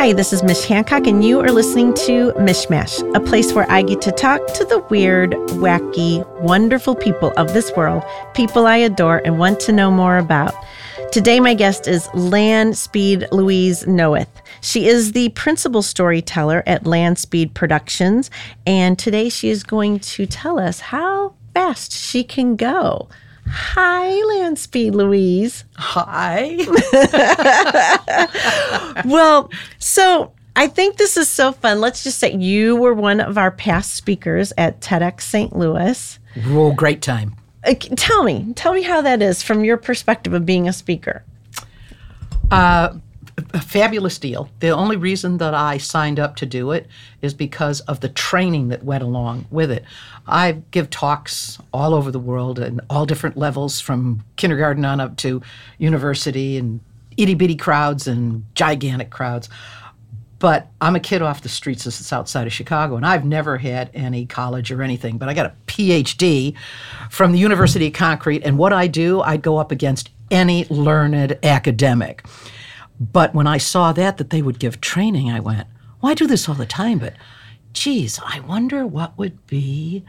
Hi, this is Mich Hancock, and you are listening to MichMash, a place where I get to talk to the weird, wacky, wonderful people of this world, people I adore and want to know more about. Today, my guest is Land Speed Louise Noeth. She is the principal storyteller at Land Speed Productions, and today she is going to tell us how fast she can go. Hi, Land Speed Louise. Hi. well, so I think this is so fun. Let's just say you were one of our past speakers at TEDx St. Louis. Oh, great time. Uh, tell me, tell me how that is from your perspective of being a speaker. Uh, a fabulous deal. The only reason that I signed up to do it is because of the training that went along with it. I give talks all over the world and all different levels from kindergarten on up to university and itty bitty crowds and gigantic crowds. But I'm a kid off the streets of the south side of Chicago, and I've never had any college or anything. But I got a PhD from the University of Concrete, and what I do, I'd go up against any learned academic. But when I saw that, that they would give training, I went, well, I do this all the time, but geez, I wonder what would be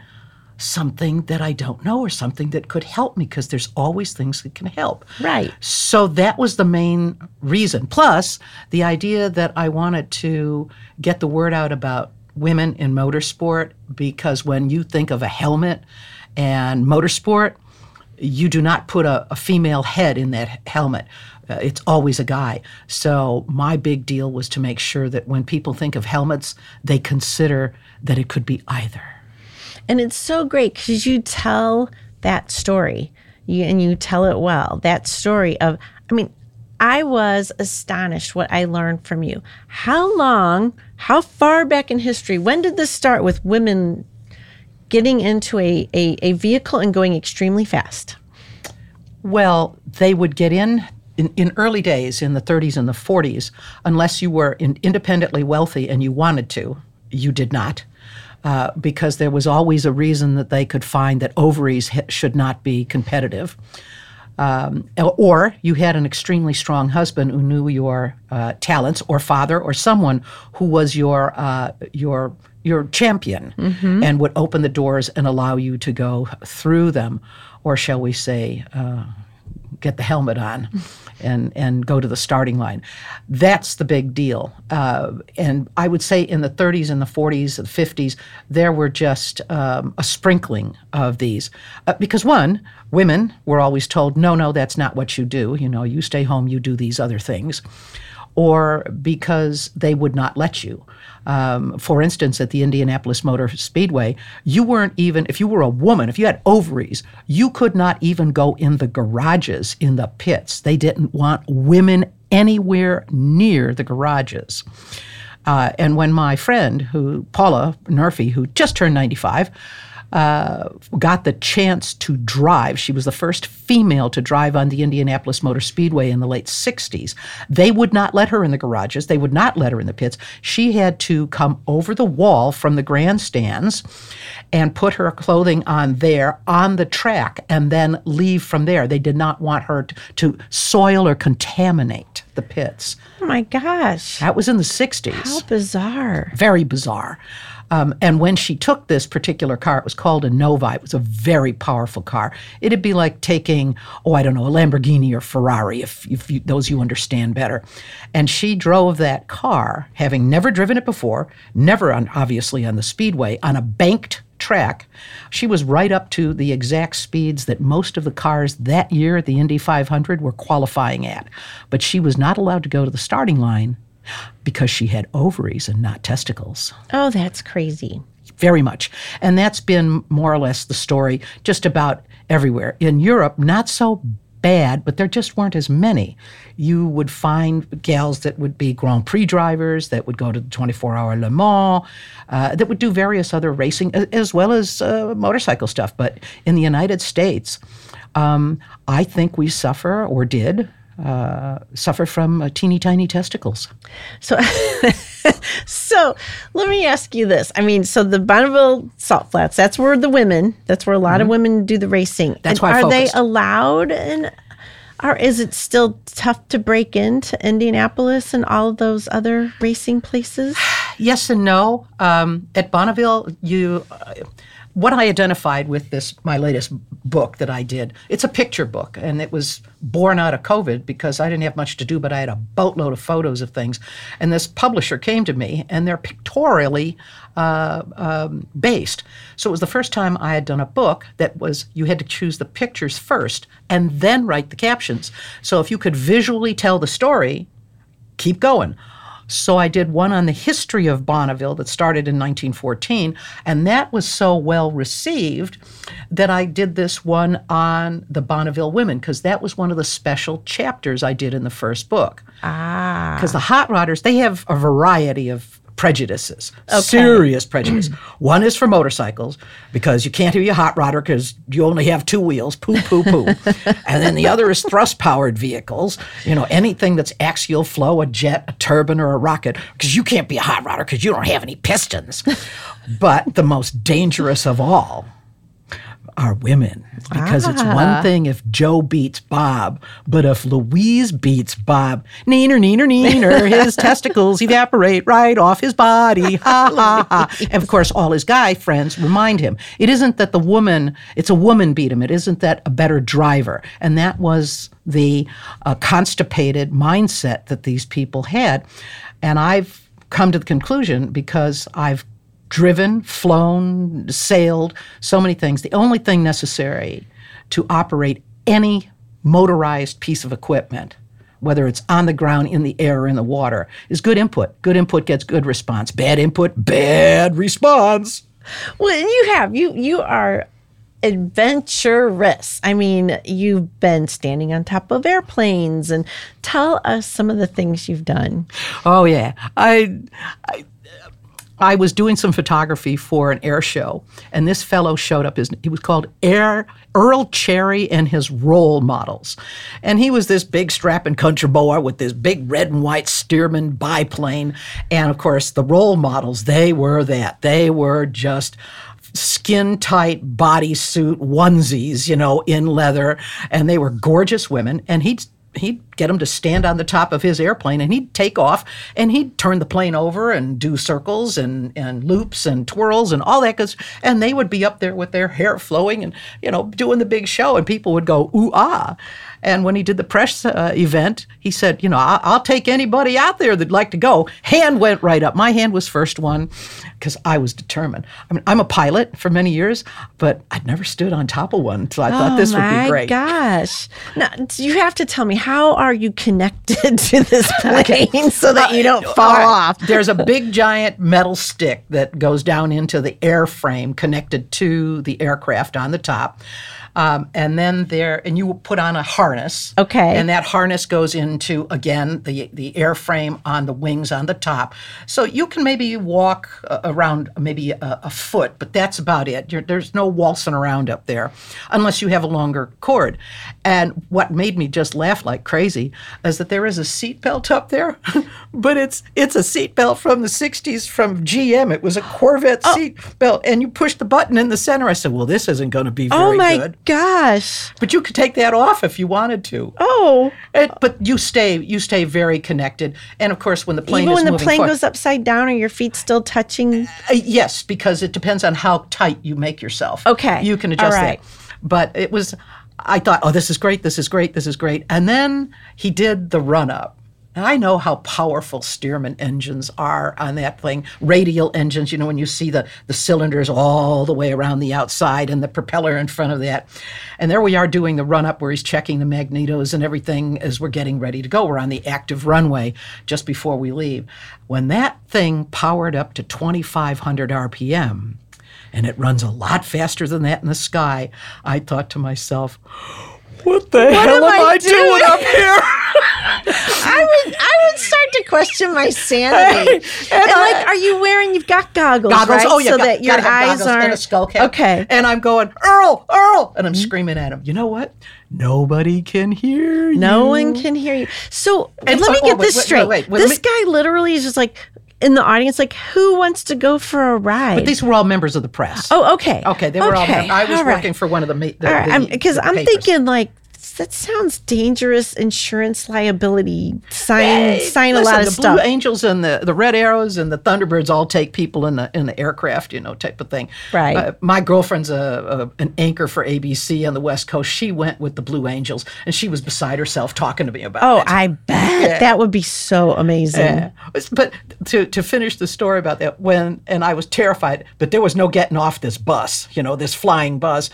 something that I don't know or something that could help me because there's always things that can help. Right. So that was the main reason. Plus, the idea that I wanted to get the word out about women in motorsport because when you think of a helmet and motorsport, you do not put a, a female head in that helmet. Uh, it's always a guy. So my big deal was to make sure that when people think of helmets, they consider that it could be either. And it's so great because you tell that story you, and you tell it well. That story of, I mean, I was astonished what I learned from you. How long, how far back in history, when did this start with women getting into a, a, a vehicle and going extremely fast? Well, they would get in in, in early days, in the 30s and the 40s, unless you were in, independently wealthy and you wanted to, you did not. Uh, because there was always a reason that they could find that ovaries ha- should not be competitive. Um, or you had an extremely strong husband who knew your uh, talents, or father, or someone who was your uh, your your champion, mm-hmm. and would open the doors and allow you to go through them, or shall we say, uh, get the helmet on and, and go to the starting line. That's the big deal. Uh, and I would say in the 30s and the 40s, the 50s, there were just um, a sprinkling of these. Uh, because one, women were always told, no, no, that's not what you do. You know, you stay home, you do these other things. Or because they would not let you. Um, for instance, at the Indianapolis Motor Speedway, you weren't even, if you were a woman, if you had ovaries, you could not even go in the garages in the pits. They didn't want women anywhere near the garages. Uh, and when my friend, who Paula Murphy, who just turned 95, uh, got the chance to drive. She was the first female to drive on the Indianapolis Motor Speedway in the late 60s. They would not let her in the garages, they would not let her in the pits. She had to come over the wall from the grandstands and put her clothing on there on the track and then leave from there. They did not want her to, to soil or contaminate the pits. Oh my gosh. That was in the 60s. How bizarre. Very bizarre. Um, and when she took this particular car, it was called a Novi. It was a very powerful car. It'd be like taking, oh, I don't know, a Lamborghini or Ferrari, if, if you, those you understand better. And she drove that car, having never driven it before, never on, obviously on the speedway, on a banked track. She was right up to the exact speeds that most of the cars that year at the Indy 500 were qualifying at. But she was not allowed to go to the starting line because she had ovaries and not testicles. Oh, that's crazy. Very much. And that's been more or less the story just about everywhere. In Europe, not so bad, but there just weren't as many. You would find gals that would be Grand Prix drivers, that would go to the 24 hour Le Mans, uh, that would do various other racing as well as uh, motorcycle stuff. But in the United States, um, I think we suffer or did uh, suffer from uh, teeny tiny testicles. So, so let me ask you this. I mean, so the Bonneville Salt Flats, that's where the women, that's where a lot mm-hmm. of women do the racing. That's why are they allowed and Or is it still tough to break into Indianapolis and all of those other racing places? Yes and no. Um, at Bonneville, you. Uh, what I identified with this, my latest book that I did, it's a picture book, and it was born out of COVID because I didn't have much to do, but I had a boatload of photos of things. And this publisher came to me, and they're pictorially uh, um, based. So it was the first time I had done a book that was you had to choose the pictures first and then write the captions. So if you could visually tell the story, keep going. So I did one on the history of Bonneville that started in 1914, and that was so well received that I did this one on the Bonneville women because that was one of the special chapters I did in the first book. Ah. Because the hot rodders, they have a variety of prejudices, serious prejudice. One is for motorcycles because you can't be a hot rodder because you only have two wheels, poo, poo, poo. and then the other is thrust powered vehicles, you know, anything that's axial flow, a jet, a turbine, or a rocket, because you can't be a hot rodder because you don't have any pistons. but the most dangerous of all are women because it's Ah. one thing if Joe beats Bob, but if Louise beats Bob, neener, neener, neener, his testicles evaporate right off his body. Ha ha ha. And of course, all his guy friends remind him it isn't that the woman, it's a woman beat him. It isn't that a better driver. And that was the uh, constipated mindset that these people had. And I've come to the conclusion because I've driven, flown, sailed, so many things. The only thing necessary to operate any motorized piece of equipment, whether it's on the ground, in the air, or in the water, is good input. Good input gets good response. Bad input, bad response. Well, and you have you you are adventurous. I mean, you've been standing on top of airplanes and tell us some of the things you've done. Oh yeah, I, I, I was doing some photography for an air show, and this fellow showed up. His he was called Air Earl Cherry and his role models, and he was this big strapping country boy with this big red and white Stearman biplane, and of course the role models they were that they were just skin tight bodysuit onesies, you know, in leather, and they were gorgeous women. And he'd he'd get them to stand on the top of his airplane, and he'd take off, and he'd turn the plane over and do circles and and loops and twirls and all that. Cause, and they would be up there with their hair flowing and you know doing the big show, and people would go ooh ah. And when he did the press uh, event, he said, you know, I'll, I'll take anybody out there that'd like to go. Hand went right up. My hand was first one because I was determined. I mean, I'm a pilot for many years, but I'd never stood on top of one, so I thought this would be great. Oh my gosh! Now you have to tell me how are you connected to this plane so that you don't fall All right. off? There's a big giant metal stick that goes down into the airframe connected to the aircraft on the top. Um, and then there, and you put on a harness. Okay. And that harness goes into again the the airframe on the wings on the top. So you can maybe walk uh, around maybe a, a foot, but that's about it. You're, there's no waltzing around up there, unless you have a longer cord. And what made me just laugh like crazy is that there is a seatbelt up there, but it's it's a seatbelt from the '60s from GM. It was a Corvette Oh. seatbelt, and you push the button in the center. I said, "Well, this isn't going to be very Oh my good." Gosh! But you could take that off if you wanted to. Oh, It, but you stay you stay very connected, and of course, when the plane even when the plane forward- goes upside down, are your feet still touching? Uh, yes, because it depends on how tight you make yourself. Okay. you can adjust right. that. But it was, I thought, oh, this is great, this is great, this is great, and then he did the run up. And I know how powerful Stearman engines are on that thing. Radial engines, you know, when you see the, the cylinders all the way around the outside and the propeller in front of that. And there we are doing the run up where he's checking the magnetos and everything as we're getting ready to go. We're on the active runway just before we leave. When that thing powered up to 2,500 RPM, and it runs a lot faster than that in the sky, I thought to myself, what the hell am am, I I, doing? doing?" up here? I would, I would start to question my sanity. and and, I- like, are you wearing? You've got goggles, goggles. right? Oh yeah, so got- that your eyes aren't and a skull cap. Okay. And I'm going, Earl, Earl, and I'm mm-hmm. screaming at him. You know what? Nobody can hear you. No one can hear you. So And- let me oh, get wait, this wait, straight. wait, this me- guy literally is just like in the audience, like, who wants to go for a ride? But these were all members of the press. oh, okay. Okay, they were all. Okay, I was all right. working for one of the. All right, because the I'm thinking like that's that sounds dangerous. Insurance liability. Sign Hey, sign a lot of the stuff. Blue Angels and the, the Red Arrows and the Thunderbirds all take people in the in the aircraft, you know, type of thing. Right. Uh, my girlfriend's a, a an anchor for ABC on the West Coast. She went with the Blue Angels, and she was beside herself talking to me about oh, it. I bet that would be so amazing. Yeah. But to, to finish the story about that, when, and I was terrified, but there was no getting off this bus, you know, this flying bus.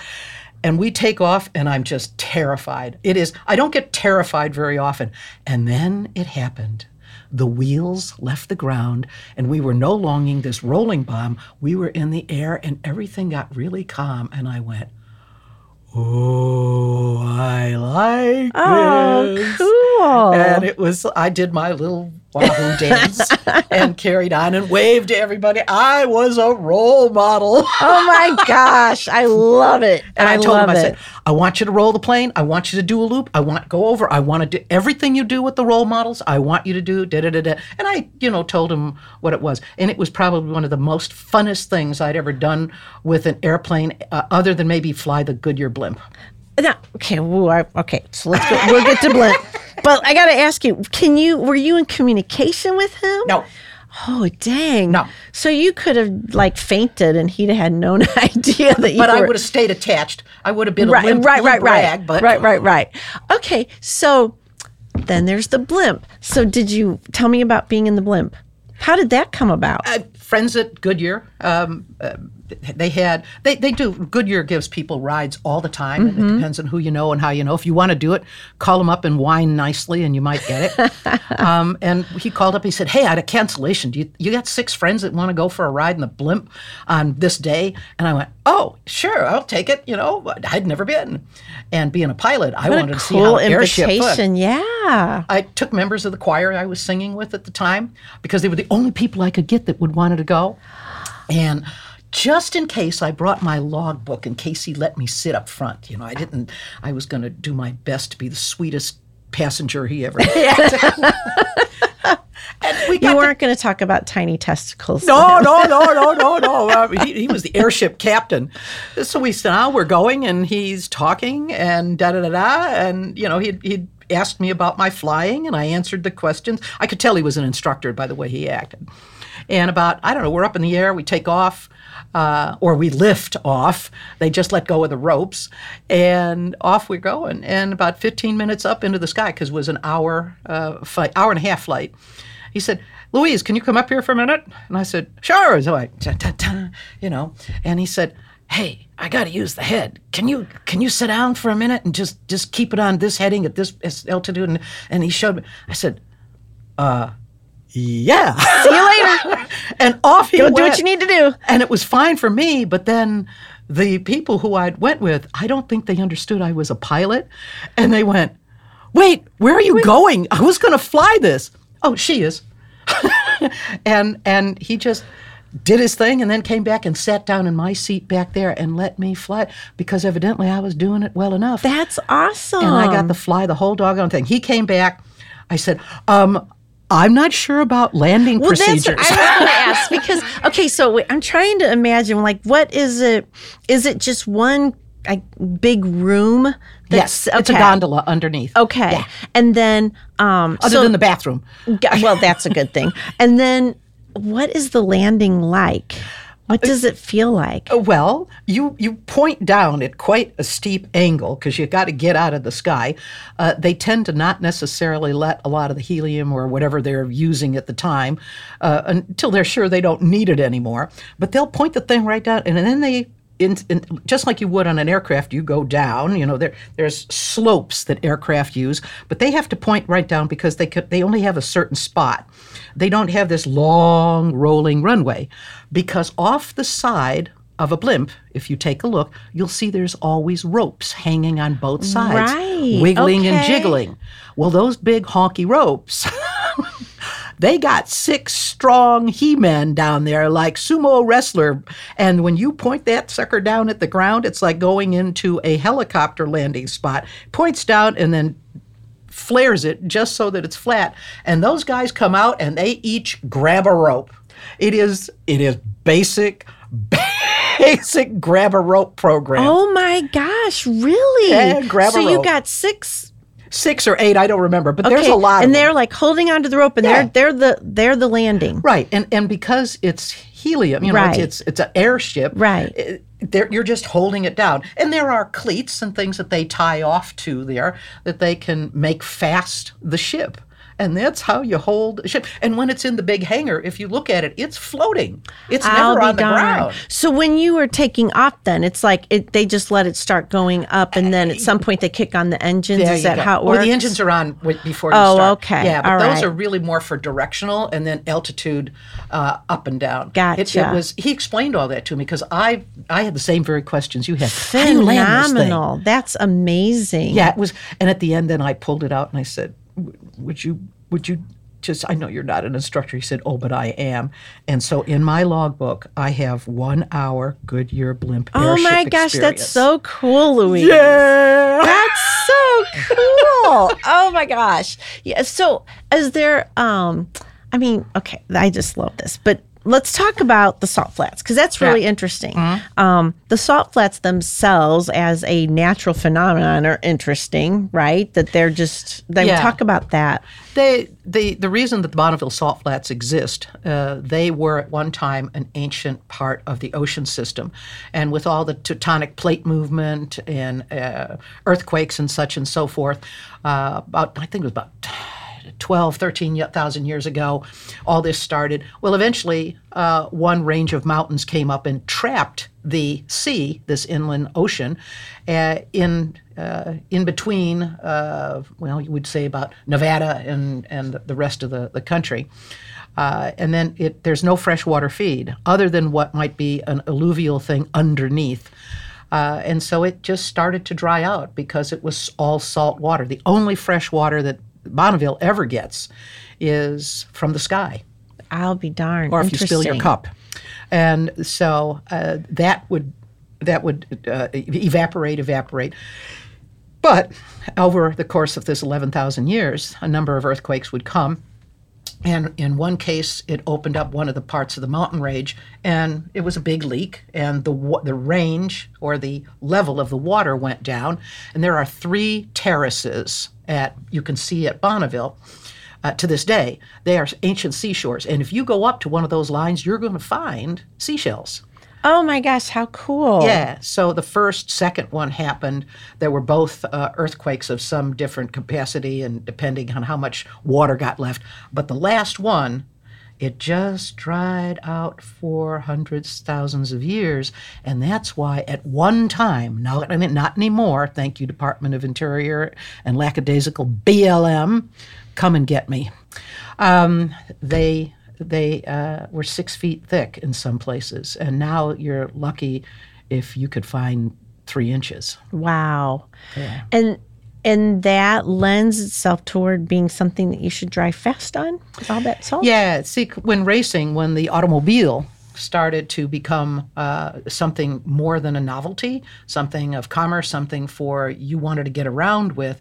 And we take off, and I'm just terrified. It is, I don't get terrified very often. And then it happened. The wheels left the ground, and we were no longer this rolling bomb. We were in the air, and everything got really calm. And I went, Oh, I like Oh, this. cool. And it was, I did my little Wahoo dance and carried on and waved to everybody. I was a role model. oh my gosh, I love it. And I, told love him, I said, I want you to roll the plane. I want you to do a loop. I want to go over. I want to do everything you do with the role models. I want you to do da da da da. And I, you know, told him what it was. And it was probably one of the most funnest things I'd ever done with an airplane, uh, other than maybe fly the Goodyear blimp. No, okay, woo, I- okay. So let's go. We'll get to Blimp. But I got to ask you: Can you? Were you in communication with him? No, Oh, dang. No. So you could have like fainted, and he'd have had no idea that you but I would have stayed attached. I would have been a right, limp, right, right, limp right, rag, but right, right, right. Okay, so then there's the blimp. So did you tell me about being in the blimp? How did that come about? uh, friends at Goodyear. Um, uh, they had they, they do Goodyear gives people rides all the time. and Mm-hmm. It depends on who you know and how you know. If you want to do it, call them up and whine nicely, and you might get it. um, and he called up. He said, "Hey, I had a cancellation. Do you you got six friends that want to go for a ride in the blimp on this day?" And I went, "Oh, sure, I'll take it." You know, I'd never been, and being a pilot, I what wanted a to see how cool airship invitation! Yeah. I took members of the choir I was singing with at the time because they were the only people I could get that would wanted to go. And just in case I brought my logbook in case he let me sit up front. You know, I didn't I was going to do my best to be the sweetest passenger he ever had. and we got You weren't going to talk about tiny testicles. no, no, no, no, no, no. Uh, he, he was the airship captain. So we said, "Oh, we're going," and he's talking and da da da da, and you know, he'd he'd asked me about my flying, and I answered the questions. I could tell he was an instructor by the way he acted. And about I don't know, we're up in the air, we take off. Uh, or we lift off. They just let go of the ropes, and off we're going. And about 15 minutes up into the sky, because it was an hour uh, hour and a half flight. He said, Louise, can you come up here for a minute? And I said, sure. So I, you know, and he said, hey, I got to use the head. Can you can you sit down for a minute and just just keep it on this heading at this altitude? And, and he showed me. I said, uh, yeah. See you later. and off he Go went. do what you need to do. And it was fine for me, but then the people who I went with, I don't think they understood I was a pilot. And they went, Wait, where are you going? I was going to fly this. Oh, she is. and and he just did his thing and then came back and sat down in my seat back there and let me fly because evidently I was doing it well enough. That's awesome. and I got to fly the whole doggone thing. He came back. I said, um, I'm not sure about landing Well, procedures. that's what I was going to ask because okay, so wait, I'm trying to imagine like what is it? Is it just one like big room? yes, That's, it's a gondola underneath. Okay, and then um, Other so- than the bathroom. Well, that's a good thing. And then, what is the landing like? What does it feel like? Uh, Well, you you point down at quite a steep angle because you've got to get out of the sky. Uh, they tend to not necessarily let a lot of the helium or whatever they're using at the time uh, until they're sure they don't need it anymore. But they'll point the thing right down, and then they. In, in, just like you would on an aircraft, you go down. You know, there there's slopes that aircraft use, but they have to point right down because they could, they only have a certain spot. They don't have this long rolling runway because off the side of a blimp, if you take a look, you'll see there's always ropes hanging on both sides, Right, wiggling and jiggling. Well, those big honky ropes. They got six strong he men down there, like sumo wrestler. And when you point that sucker down at the ground, it's like going into a helicopter landing spot. Points down and then flares it just so that it's flat. And those guys come out and they each grab a rope. It is it is basic basic grab a rope program. Oh my gosh, really? Yeah, grab a so you got six Six or eight, I don't remember, but there's a lot and they're like holding onto the rope and Yeah. they're they're the they're the landing. Right, and and because it's helium, you know, Right. it's, it's it's an airship. Right. it- they're- you're just holding it down, and there are cleats and things that they tie off to there that they can make fast the ship, and that's how you hold a ship. And when it's in the big hangar, if you look at it, it's floating. It's I'll never on the darned. ground. So when you were taking off, then it's like it, they just let it start going up, and then at some point they kick on the engines. There Is that go. how it works? Well, the engines are on before you Oh, start. okay. Yeah, but All those right. are really more for directional and then altitude uh, up and down. Gotcha. it was he explained all that to me because I I had the same very questions you had. How you land this thing? Phenomenal. That's amazing. Yeah, it was. And at the end, then I pulled it out and I said, "W- "Would you? Would you?" Just, I know you're not an instructor. He said, "Oh, but I am." And so in my logbook, I have one hour Goodyear blimp Oh my gosh, that's so cool, Louise. Yeah. That's so cool. oh my gosh. Yeah. So is there um I mean, okay, I just love this. But let's talk about the salt flats because that's really Yeah. interesting. Um, the salt flats themselves as a natural phenomenon are interesting, right? That they're just they Yeah. talk about that. They, the, the reason that the Bonneville Salt Flats exist, uh, they were at one time an ancient part of the ocean system. And with all the tectonic plate movement and uh, earthquakes and such and so forth, uh, about, I think it was about 12, 13,000 years ago, all this started. Well, eventually, uh, one range of mountains came up and trapped the sea, this inland ocean, uh, in uh, in between. Uh, well, you would say about Nevada and and the rest of the the country. Uh, and then it, there's no freshwater feed other than what might be an alluvial thing underneath. Uh, and so it just started to dry out because it was all salt water. The only fresh water that Bonneville ever gets is from the sky, I'll be darned. or if you spill your cup. And so uh, that would that would uh, evaporate, evaporate. But over the course of this 11,000 years, a number of earthquakes would come. And in one case, it opened up one of the parts of the mountain range, and it was a big leak, and the the range or the level of the water went down. And there are three terraces at you can see at Bonneville. Uh, to this day, they are ancient seashores, and if you go up to one of those lines, you're going to find seashells. Oh my gosh, how cool. Yeah. So the first, second one happened. There were both uh, earthquakes of some different capacity and depending on how much water got left. But the last one, it just dried out for hundreds, thousands of years. And that's why at one time, now not anymore, thank you, Department of Interior and lackadaisical BLM, come and get me. Um, they they uh, were six feet thick in some places, and now you're lucky if you could find three inches. Wow. Yeah. And and that lends itself toward being something that you should drive fast on. Is all that salt? Yeah, see, when racing, when the automobile started to become uh, something more than a novelty, something of commerce, something for you wanted to get around with,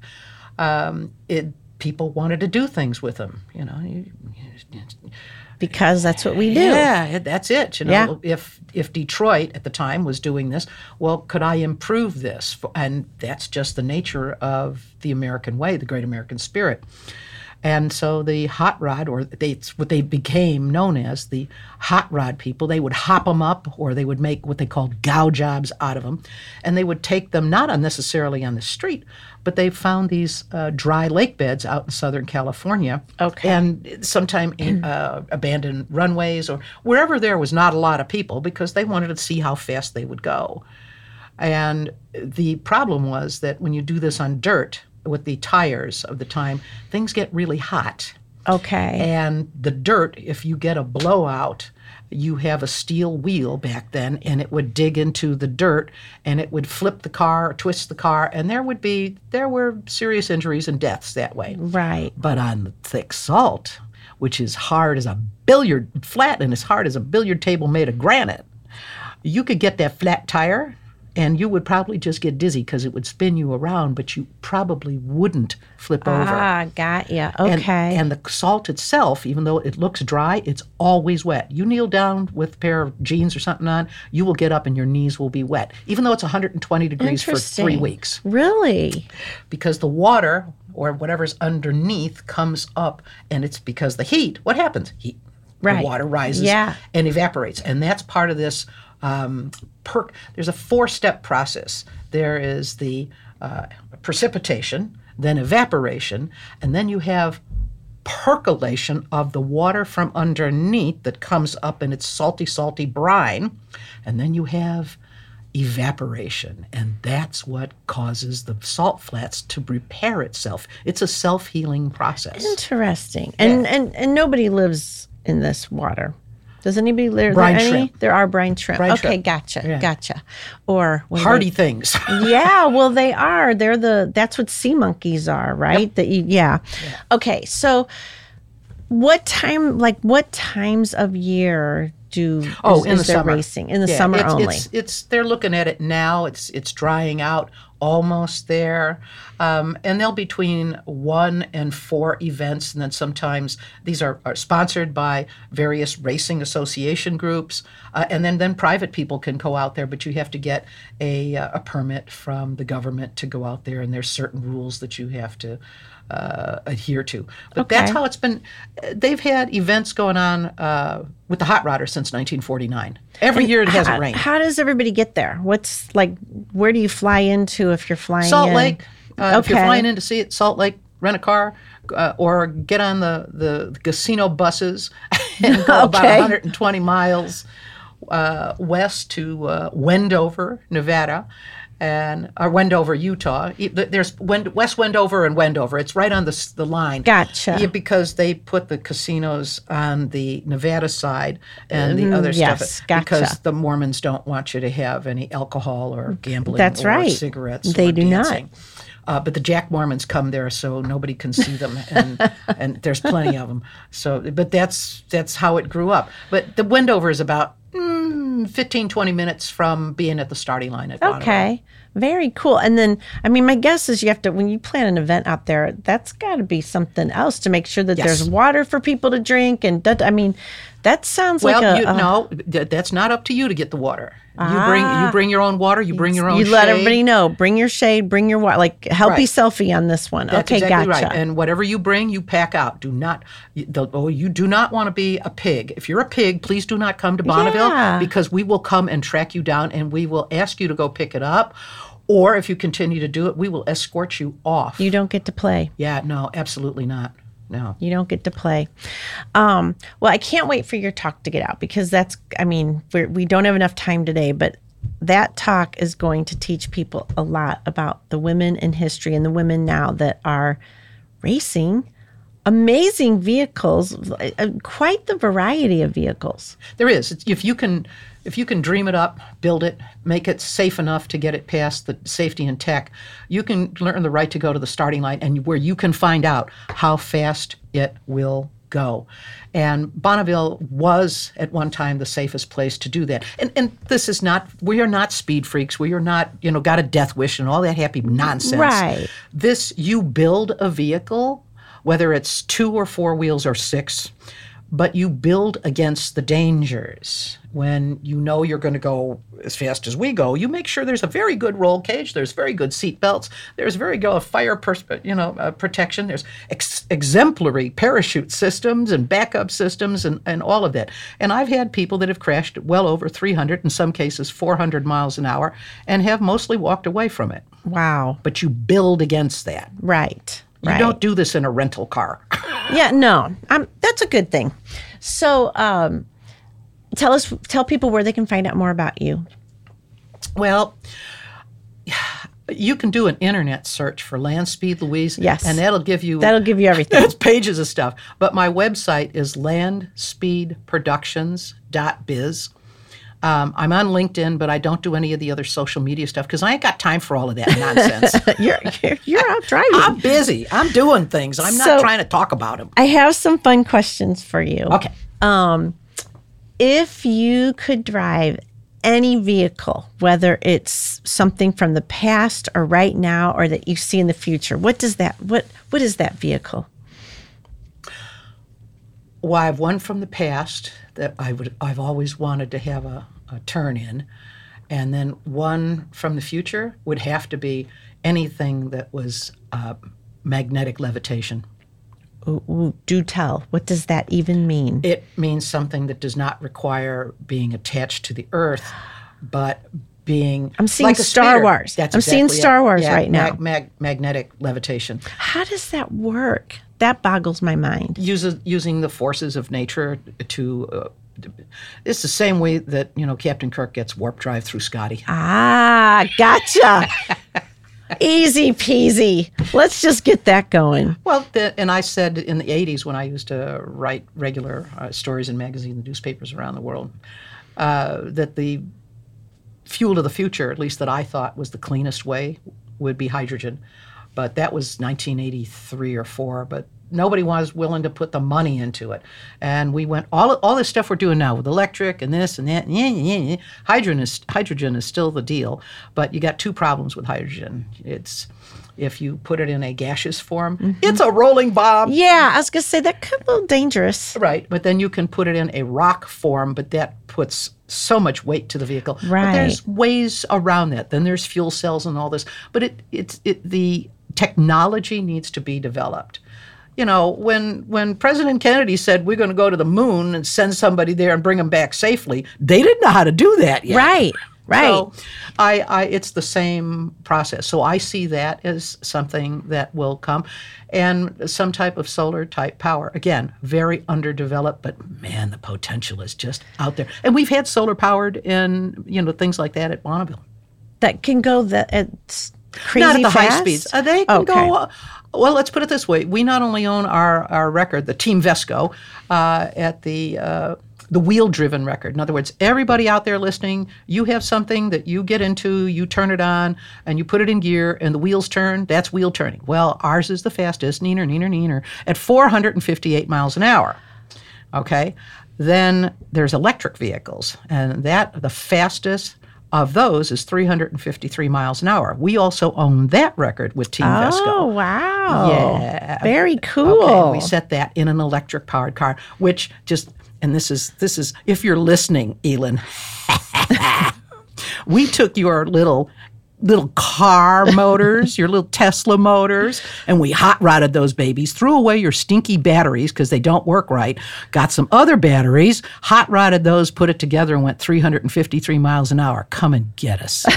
um, it people wanted to do things with them. You know, you, Because that's what we do. Yeah, that's it. You know, Yeah. if if Detroit at the time was doing this, well, could I improve this? And that's just the nature of the American way, the great American spirit. And so the hot rod, or they, it's what they became known as the hot rod people, they would hop them up, or they would make what they called gow jobs out of them, and they would take them not unnecessarily on the street, but they found these uh, dry lake beds out in Southern California, Okay. and sometime in, uh, abandoned runways or wherever there was not a lot of people because they wanted to see how fast they would go. And the problem was that when you do this on dirt with the tires of the time, things get really hot. Okay. And the dirt, if you get a blowout, you have a steel wheel back then, and it would dig into the dirt, and it would flip the car, or twist the car, and there would be there were serious injuries and deaths that way. right. But on the thick salt, which is hard as a billiard, flat and as hard as a billiard table made of granite, you could get that flat tire and you would probably just get dizzy because it would spin you around, but you probably wouldn't flip over. Ah, got ya. And- Okay. And, the salt itself, even though it looks dry, it's always wet. You kneel down with a pair of jeans or something on, you will get up and your knees will be wet, even though it's 120 degrees for three weeks. really? Because the water or whatever's underneath comes up, and it's because the heat. What happens? Heat. Right. The water rises Yeah. and evaporates, and that's part of this. Um, perk. There's a four-step process. There is the uh, precipitation, then evaporation, and then you have percolation of the water from underneath that comes up in its salty, salty brine. And then you have evaporation. And that's what causes the salt flats to repair itself. It's a self healing process. Interesting. And and and nobody lives in this water. Does anybody live Brine there? Any? shrimp. There are brine shrimp. Brine okay, shrimp. gotcha, Yeah. gotcha. Or Hardy things. yeah, well, they are. They're the. That's what sea monkeys are, right? That you. Yeah. Okay, so what time? Like what times of year do? Oh, is, in is the summer. racing in the Yeah, summer it's, only? It's, it's they're looking at it now. It's it's drying out, almost there, um, and they'll be between one and four events, and then sometimes these are, are sponsored by various racing association groups, uh, and then then private people can go out there, but you have to get a uh, a permit from the government to go out there, and there's certain rules that you have to. Uh, adhere to, but that's how it's been. They've had events going on uh, with the hot rodder since 1949. Every year it hasn't how, rained. how does everybody get there? What's like? Where do you fly into if you're flying? Salt in? Lake. Uh, If you're flying in to see it, Salt Lake, rent a car, uh, or get on the, the casino buses and go about 120 miles uh, west to uh, Wendover, Nevada. And or Wendover, Utah. There's West Wendover and Wendover. It's right on the the line. Gotcha. Yeah, because they put the casinos on the Nevada side and the other Mm, yes, stuff gotcha. because the Mormons don't want you to have any alcohol or gambling That's or right. cigarettes. They do not. Uh, but the Jack Mormons come there, so nobody can see them, and and there's plenty of them. So, but that's that's how it grew up. But the Wendover is about 15, 20 minutes from being at the starting line at. Okay. Very cool. And then, I mean, my guess is you have to, when you plan an event out there, that's got to be something else to make sure that Yes. there's water for people to drink. And that, I mean, that sounds Well, like a. you, uh, a- no, that's not up to you to get the water. You bring you bring your own water. You bring your own. Ah. you let shade. everybody know. Bring your shade. Bring your water. Like healthy Right. selfie on this one. That's okay, exactly gotcha. right. And whatever you bring, you pack out. Do not, you, the, oh, you do not want to be a pig. If you're a pig, please do not come to Bonneville Yeah. because we will come and track you down and we will ask you to go pick it up. Or if you continue to do it, we will escort you off. you don't get to play. yeah, no, absolutely not. No. You don't get to play. Um, well, I can't wait for your talk to get out because that's, I mean, we're, we don't have enough time today, but that talk is going to teach people a lot about the women in history and the women now that are racing amazing vehicles, uh, quite the variety of vehicles. There is. If you can, if you can dream it up, build it, make it safe enough to get it past the safety and tech, you can learn the right to go to the starting line and where you can find out how fast it will go. And Bonneville was at one time the safest place to do that. And and this is not we are not speed freaks. We are not, you know, got a death wish and all that happy nonsense. Right. This you build a vehicle, whether it's two or four wheels or six, but you build against the dangers. When you know you're going to go as fast as we go, you make sure there's a very good roll cage, there's very good seat belts, there's very good fire, pers- you know, uh, protection, there's ex- exemplary parachute systems and backup systems and, and all of that. And I've had people that have crashed well over 300, in some cases 400 miles an hour, and have mostly walked away from it. Wow. But you build against that. Right. You right. don't do this in a rental car. Yeah, no, um, that's a good thing. So, um, tell us, tell people where they can find out more about you. well, you can do an internet search for Land Speed Louise. Yes. And that'll give you That'll give you everything. that's pages of stuff. But my website is landspeedproductions.biz. Um, I'm on LinkedIn, but I don't do any of the other social media stuff because I ain't got time for all of that nonsense. you're, you're you're out driving. I'm busy. I'm doing things. I'm So- not trying to talk about them. I have some fun questions for you. Okay. Um, if you could drive any vehicle, whether it's something from the past or right now or that you see in the future, what does that what what is that vehicle? Well, I have one from the past that I would I've always wanted to have a, a turn in, and then one from the future would have to be anything that was uh, magnetic levitation. Ooh, ooh, do tell. What does that even mean? It means something that does not require being attached to the earth, but being. I'm seeing like Star speeder. Wars. That's I'm seeing exactly it. Star Wars Yeah, right now. mag- mag- magnetic levitation How does that work? That boggles my mind. uses using the forces of nature to. Uh, it's the same way that you know Captain Kirk gets warp drive through Scotty. Ah, gotcha. Easy peasy. Let's just get that going. Well, the, and I said in the 80s when I used to write regular uh, stories in magazines and newspapers around the world, uh, that the fuel of the future, at least that I thought was the cleanest way, would be hydrogen. But that was 1983 or 4. But nobody was willing to put the money into it. And we went, all, all this stuff we're doing now with electric and this and that, yeah, yeah, yeah. Hydrogen, is, hydrogen is still the deal. But you got two problems with hydrogen. It's if you put it in a gaseous form, mm-hmm. it's a rolling bomb. Yeah, I was gonna say that could be a little dangerous. Right, but then you can put it in a rock form, but that puts so much weight to the vehicle. But Right. there's ways around that. Then there's fuel cells and all this, but it it's it the technology needs to be developed. You know, when when President Kennedy said we're going to go to the moon and send somebody there and bring them back safely, they didn't know how to do that yet. Right, right. So I, I, it's the same process. So I see that as something that will come, and some type of solar type power. Again, very underdeveloped, but man, the potential is just out there. And we've had solar powered in you know things like that at Bonneville. that can go that it's crazy Not at the high speeds. Uh, they can Okay. go. Uh, well, let's put it this way: we not only own our our record, the Team Vesco, uh, at the uh, the wheel driven record. In other words, everybody out there listening, you have something that you get into, you turn it on, and you put it in gear, and the wheels turn. That's wheel turning. Well, ours is the fastest, neener, neener, neener, at 458 miles an hour. Okay. Then there's electric vehicles, and that the fastest of those is 353 miles an hour. We also own that record with Team Oh Vesco. Oh, wow! Yeah. very cool. Okay, we set that in an electric powered car, which just and this is this is if you're listening, Elon. we took your little little car motors, your little Tesla motors, and we hot rodded those babies, threw away your stinky batteries because they don't work right, got some other batteries, hot rodded those, put it together, and went 353 miles an hour. Come and get us.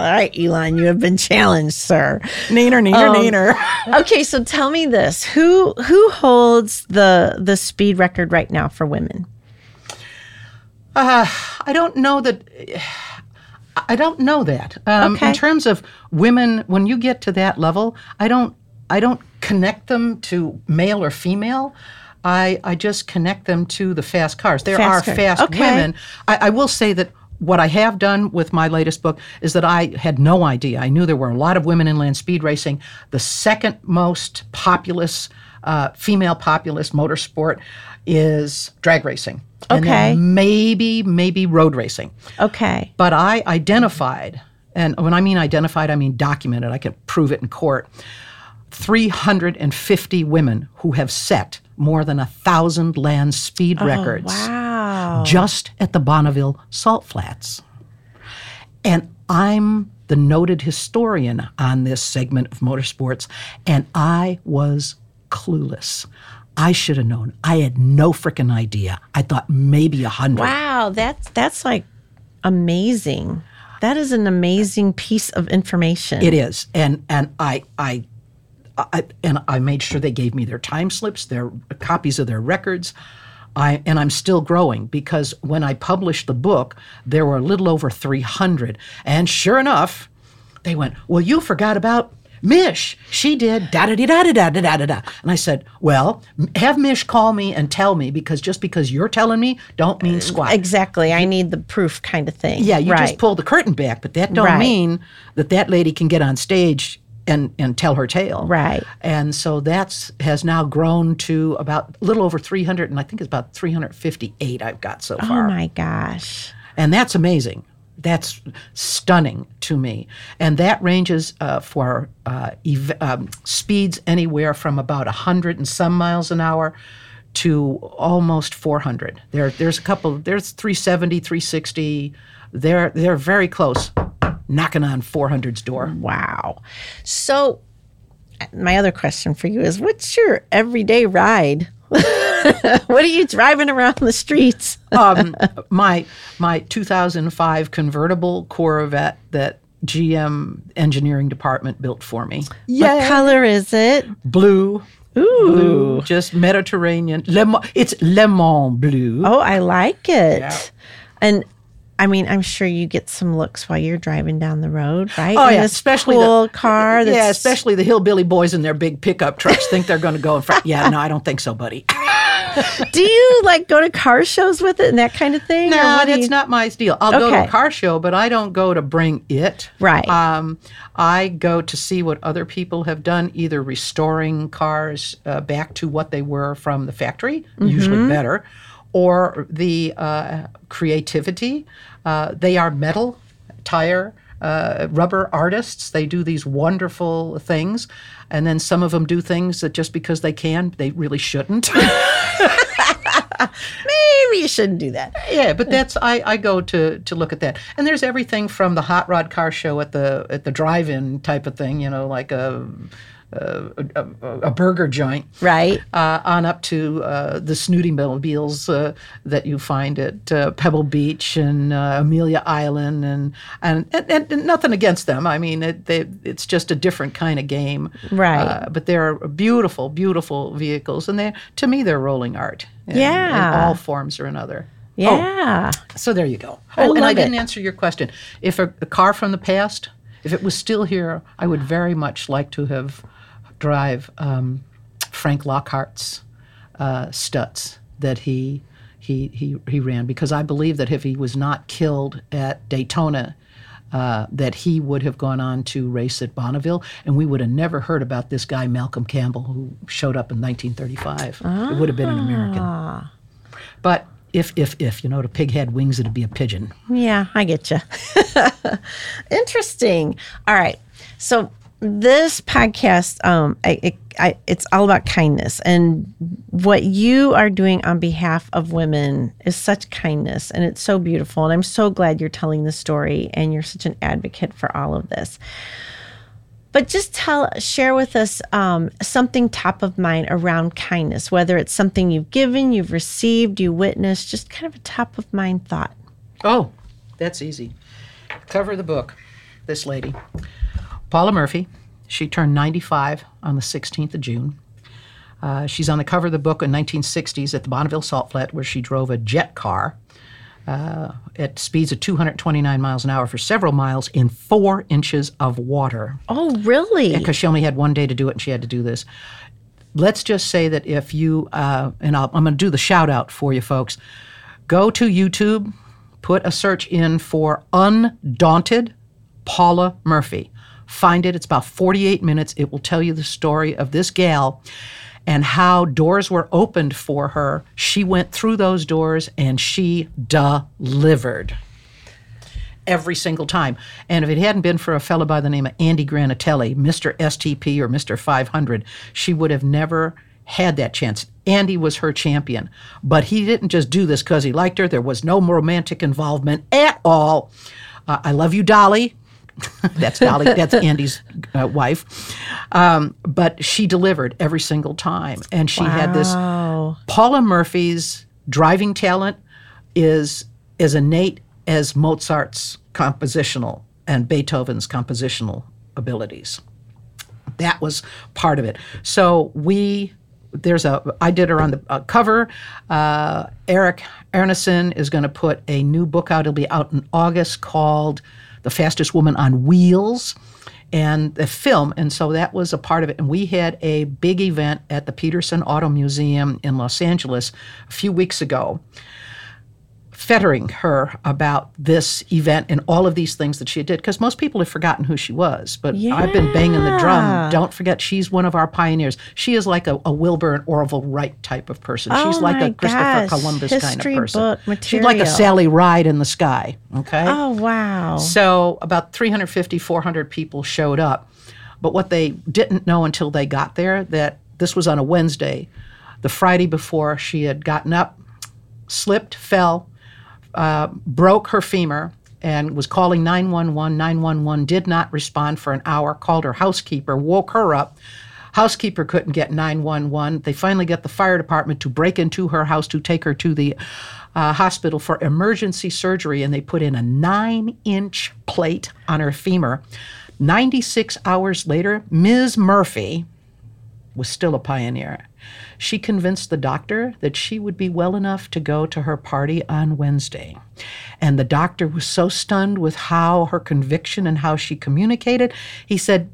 All right, Elon, you have been challenged, sir. neener, neener, Um, neener. Okay, so tell me this: who who holds the the speed record right now for women? Uh, I don't know that. I don't know that. Um, Okay. In terms of women, when you get to that level, I don't. I don't connect them to male or female. I I just connect them to the fast cars. There Fast are cars. fast Okay. women. I, I will say that. What I have done with my latest book is that I had no idea. I knew there were a lot of women in land speed racing. The second most populous, uh, female populous motorsport is drag racing. Okay. maybe, maybe road racing. Okay, But I identified, and when I mean identified, I mean documented, I can prove it in court, 350 women who have set more than a thousand land speed oh, records wow. just at the Bonneville Salt Flats. And I'm the noted historian on this segment of motorsports, and I was clueless. I should have known. I had no freaking idea. I thought maybe a hundred. Wow, that's that's like amazing. That is an amazing piece of information. It is, and and I I. I, and I made sure they gave me their time slips, their copies of their records. I, and I'm still growing because when I published the book, there were a little over 300. And sure enough, they went, Well, you forgot about Mich. She did da da da da da da da da da. And I said, Well, have Mich call me and tell me because just because you're telling me don't mean uh, squat. exactly. I need the proof kind of thing. Yeah, you right. just pull the curtain back, but that don't Right. mean that that lady can get on stage and and tell her tale. Right. And so that's has now grown to about a little over 300 and I think it's about 358 I've got so far. Oh my gosh. And that's amazing. That's stunning to me. And that ranges uh, for uh, ev- um, speeds anywhere from about 100 and some miles an hour to almost 400. There, there's a couple, there's 370, 360. They're, they're very close, knocking on 400's door. Wow. So, my other question for you is what's your everyday ride? what are you driving around the streets? um, my my 2005 convertible Corvette that GM engineering department built for me. What color is it? Blue, Ooh. blue, just Mediterranean. Le, Mans- it's Le Mans blue. Oh, I like it. Yeah. And I mean, I'm sure you get some looks while you're driving down the road, right? Oh In yeah, especially cool the car. That's, yeah, especially the hillbilly boys in their big pickup trucks think they're going to go in front. Yeah, no, I don't think so, buddy. Do you like go to car shows with it and that kind of thing? No, that's you- not my deal. I'll go to a car show, but I don't go to bring it. Right. Um, I go to see what other people have done, either restoring cars uh, back to what they were from the factory, Mm-hmm. usually better, or the uh, creativity. Uh, they are metal, tire, uh, rubber artists. They do these wonderful things. And then some of them do things that just because they can, they really shouldn't. Maybe you shouldn't do that. Yeah, but that's I, I go to to look at that, and there's everything from the hot rod car show at the at the drive-in type of thing, you know, like a a, a, a burger joint, Right. uh, on up to uh, the snooty mobiles uh, that you find at uh, Pebble Beach and uh, Amelia Island, and and, and and nothing against them. I mean, it, they, it's just a different kind of game, Right. Uh, but they're beautiful, beautiful vehicles, and they to me they're rolling art. in- in Yeah. all forms or another. Yeah. So there you go. I Oh, and I didn't it. answer your question. If a, a car from the past, if it was still here, I would very much like to have drive um, Frank Lockhart's uh, Stutz that he he he he ran because I believe that if he was not killed at Daytona. Uh, that he would have gone on to race at Bonneville, and we would have never heard about this guy Malcolm Campbell who showed up in 1935. It would have been an American. Ah. But if if if you know, the pig had wings, it'd be a pigeon. Yeah, I get you. Interesting. All right. So this podcast, um, I, it, I, it's all about kindness, and what you are doing on behalf of women is such kindness, and it's so beautiful. And I'm so glad you're telling the story, and you're such an advocate for all of this. But just tell, share with us um, something top of mind around kindness, whether it's something you've given, you've received, you witnessed, just kind of a top of mind thought. Oh, that's easy. Cover the book. This lady, Paula Murphy. She turned 95 on the 16th of June. Uh, she's on the cover of the book in 1960s at the Bonneville Salt Flat, where she drove a jet car uh, at speeds of 229 miles an hour for several miles in four inches of water. Oh, really? because she only had one day to do it and she had to do this. Let's just say that if you, uh, and I'll, I'm going to do the shout out for you folks, go to YouTube, put a search in for Undaunted Paula Murphy. Find it, it's about 48 minutes. It will tell you the story of this gal and how doors were opened for her. She went through those doors and she delivered every single time. And if it hadn't been for a fellow by the name of Andy Granatelli, Mr. STP or Mr. 500, she would have never had that chance. Andy was her champion. But he didn't just do this because he liked her. There was no romantic involvement at all. Uh, I love you, Dolly. that's Dolly. That's Andy's uh, wife. Um, but she delivered every single time. And she had this Paula Murphy's driving talent is as innate as Mozart's compositional and Beethoven's compositional abilities. That was part of it. So we there's a I did her on the uh, cover. Uh, Eric Arneson is going to put a new book out. It'll be out in August called "The Fastest Woman on Wheels." and the film. And so that was a part of it. And we had a big event at the Petersen Auto Museum in Los Angeles a few weeks ago. Fettering her about this event and all of these things that she did because most people have forgotten who she was. But I've been banging the drum. Don't forget, she's one of our pioneers. She is like a, a Wilbur and Orville Wright type of person. she's Oh like my a Christopher gosh. Columbus kind History of person. book She's like a. Sally Ride in the sky. Okay. Oh, wow. So about 350, 400 people showed up. But what they didn't know until they got there that this was on a Wednesday. The Friday before, she had gotten up, slipped, fell, uh, broke her femur, and was calling 911. 911 did not respond for an hour, called her housekeeper, woke her up. Housekeeper couldn't get 911. They finally got the fire department to break into her house to take her to the uh, hospital for emergency surgery, and they put in a nine inch plate on her femur. 96 hours later, Ms. Murphy was still a pioneer. She convinced the doctor that she would be well enough to go to her party on Wednesday. And the doctor was so stunned with how her conviction and how she communicated, he said,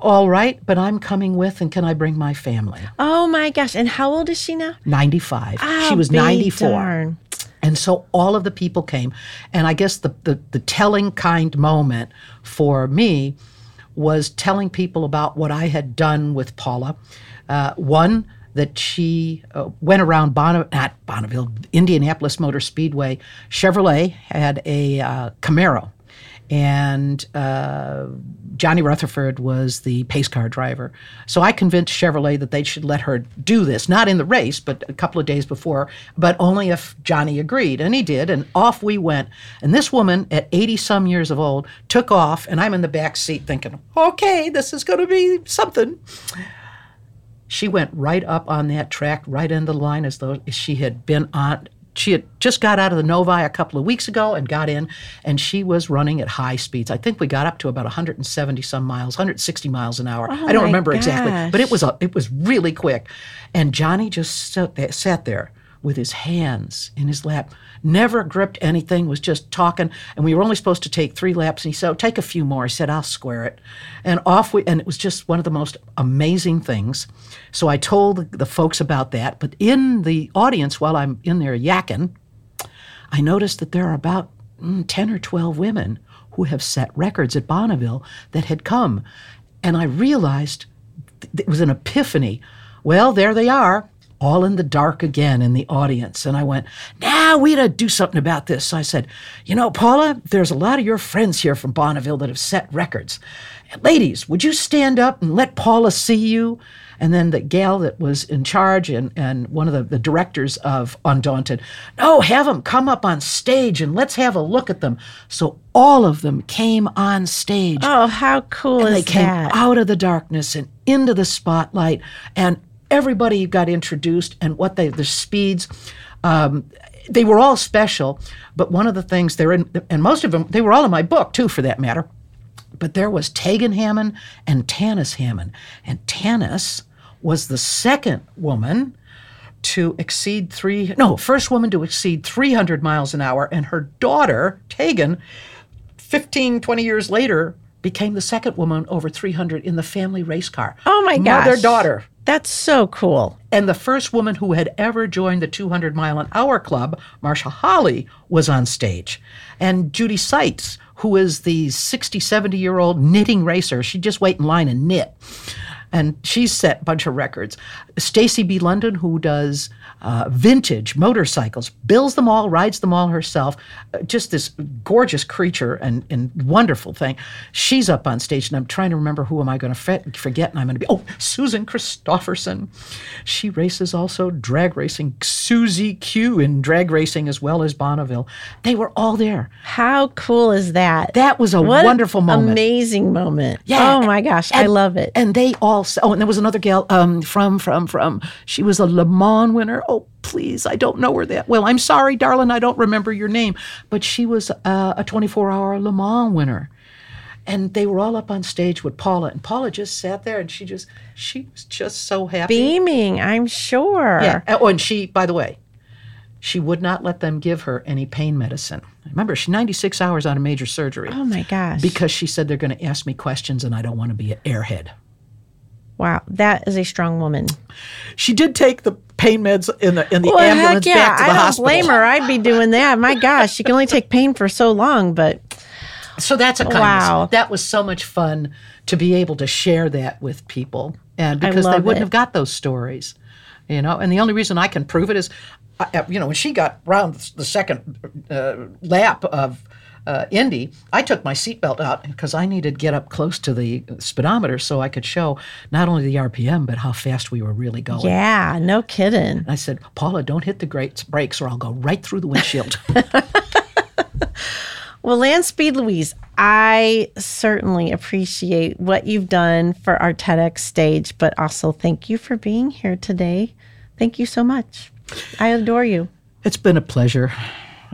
All right, but I'm coming with, and can I bring my family? oh, my gosh. And how old is she now? 95. Oh, she was be 94. darn. And so all of the people came. And I guess the, the, the telling kind moment for me was telling people about what I had done with Paula. Uh, one, that she uh, went around Bon- not Bonneville, Indianapolis Motor Speedway. Chevrolet had a uh, Camaro, and uh, Johnny Rutherford was the pace car driver. So I convinced Chevrolet that they should let her do this, not in the race, but a couple of days before, but only if Johnny agreed. And he did, and off we went. And this woman, at 80 some years of old, took off, and I'm in the back seat thinking, okay, this is going to be something. She went right up on that track, right in the line, as though she had been on. She had just got out of the Novi a couple of weeks ago and got in, and she was running at high speeds. I think we got up to about 170 some miles, 160 miles an hour. Oh I don't Oh remember exactly, but it was a, it was really quick. And Johnny just sat there, sat there with his hands in his lap, never gripped anything, was just talking. And we were only supposed to take three laps. And he said, oh, take a few more. He said, I'll square it. And off we, and it was just one of the most amazing things. So I told the, the folks about that. But in the audience, while I'm in there yakking, I noticed that there are about mm, 10 or 12 women who have set records at Bonneville that had come. And I realized it was an epiphany. Well, there they are, all in the dark again in the audience. And I went, now we got to do something about this. So I said, you know, Paula, there's a lot of your friends here from Bonneville that have set records. Ladies, would you stand up and let Paula see you? And then the gal that was in charge and, and one of the, the directors of Undaunted, no, have them come up on stage and let's have a look at them. So all of them came on stage Oh, how cool and is they came that? out of the darkness and into the spotlight and everybody got introduced and what they the speeds um, they were all special but one of the things they're in and most of them they were all in my book too for that matter but there was Tegan Hammond and Tanis Hammond and Tanis was the second woman to exceed three no first woman to exceed 300 miles an hour and her daughter Tegan 15, 20 years later, became the second woman over 300 in the family race car. Oh my gosh. Mother daughter. That's so cool. And the first woman who had ever joined the 200 mile an hour club, Marsha Holly, was on stage. And Judy Seitz, who is the 60, 70 year old knitting racer, she'd just wait in line and knit. And she's set a bunch of records. Stacy B. London, who does uh, vintage motorcycles, builds them all, rides them all herself. Uh, just this gorgeous creature and, and wonderful thing. She's up on stage, and I'm trying to remember who am I going to forget, and I'm going to be oh Susan Christofferson. She races also drag racing. Susie Q in drag racing as well as Bonneville. They were all there. How cool is that? That was a What wonderful moment. Amazing moment. Yeah. Oh my gosh, I love it. And they all. Oh, and there was another gal um, from from from. She was a Le Mans winner. Oh, please, I don't know her that well. I'm sorry, darling, I don't remember your name, but she was uh, a 24 hour Le Mans winner. And they were all up on stage with Paula, and Paula just sat there, and she just she was just so happy. Beaming, I'm sure. Yeah. Oh, and she, by the way, she would not let them give her any pain medicine. Remember, she's 96 hours out of major surgery Oh my gosh. because she said they're going to ask me questions, and I don't want to be an airhead. Wow, that is a strong woman. She did take the pain meds in the in the Well, ambulance heck yeah, back to I the don't hospital. blame her. I'd be doing that. My gosh, you can only take pain for so long, but So that's a kindness. Wow. That was so much fun to be able to share that with people, and because they love wouldn't it. have got those stories, you know. And the only reason I can prove it is, I- you know, when she got round the second uh, lap of. Uh, Indy, I took my seatbelt out because I needed to get up close to the speedometer so I could show not only the RPM but how fast we were really going. yeah, no kidding. I said, Paula, don't hit the great brakes or I'll go right through the windshield. Well, Land Speed Louise, I certainly appreciate what you've done for our TEDx stage, but also thank you for being here today. Thank you so much. I adore you. It's been a pleasure.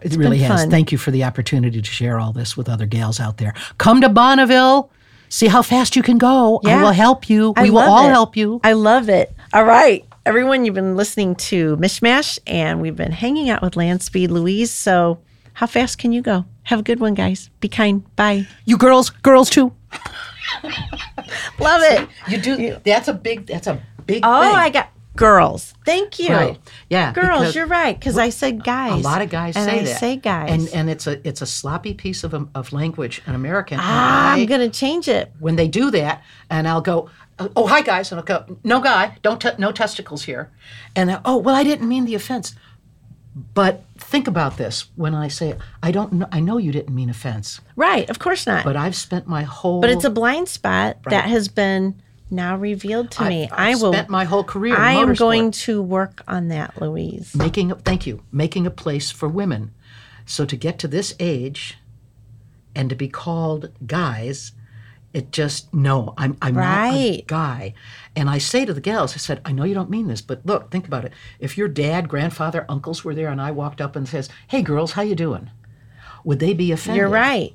It really been has. fun. Thank you for the opportunity to share all this with other gals out there. Come to Bonneville. See how fast you can go. I will help you. I we will all it. help you. I love it. All right. Everyone, you've been listening to MichMash, and we've been hanging out with Land Speed Louise. So, how fast can you go? Have a good one, guys. Be kind. Bye. You girls, girls too. Love it. You do. That's a big. That's a big. Oh, thing. I got girls. Thank you. Right. Yeah, Girls, you're right. Because I said guys. A lot of guys and say I that. say guys. and and it's a it's a sloppy piece of of language, an American. ah, I- I'm going to change it. when they do that, and I'll go, "Oh, hi guys," and I'll go, "No guy, don't no testicles here," and they'll, oh, well, I didn't mean the offense. But think about this: when I say, "I don't know," I know you didn't mean offense, Right. Of course not. but I've spent my whole But it's a blind spot that has been now revealed to me. I've I will. spent my whole career. I am going to work on that, Louise. making a, thank you making a place for women so to get to this age and to be called guys it just no i'm, I'm not a guy and i say to the gals i said i know you don't mean this but look think about it if your dad grandfather uncles were there and i walked up and says hey girls how you doing would they be offended You're right.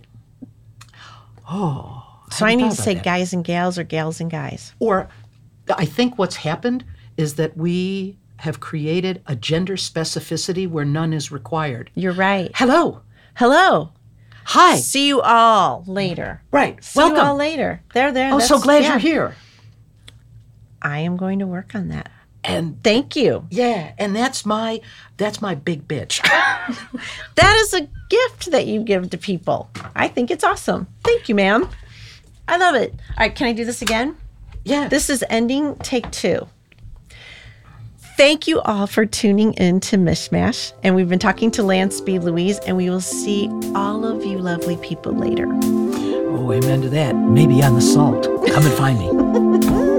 oh So I need to say that. guys and gals or gals and guys. or i think what's happened is that we have created a gender specificity where none is required You're right. hello Hello. hi See you all later. right See welcome you all later. There, there. Oh, so glad yeah. you're here. I am going to work on that. And Thank you. yeah, and that's my that's my big bitch. That is a gift that you give to people. I think it's awesome. Thank you, ma'am. I love it. All right, can I do this again? yeah. This is ending take two. Thank you all for tuning in to MichMash. And we've been talking to Land Speed Louise, and we will see all of you lovely people later. oh, amen to that. Maybe on the salt. Come and find me.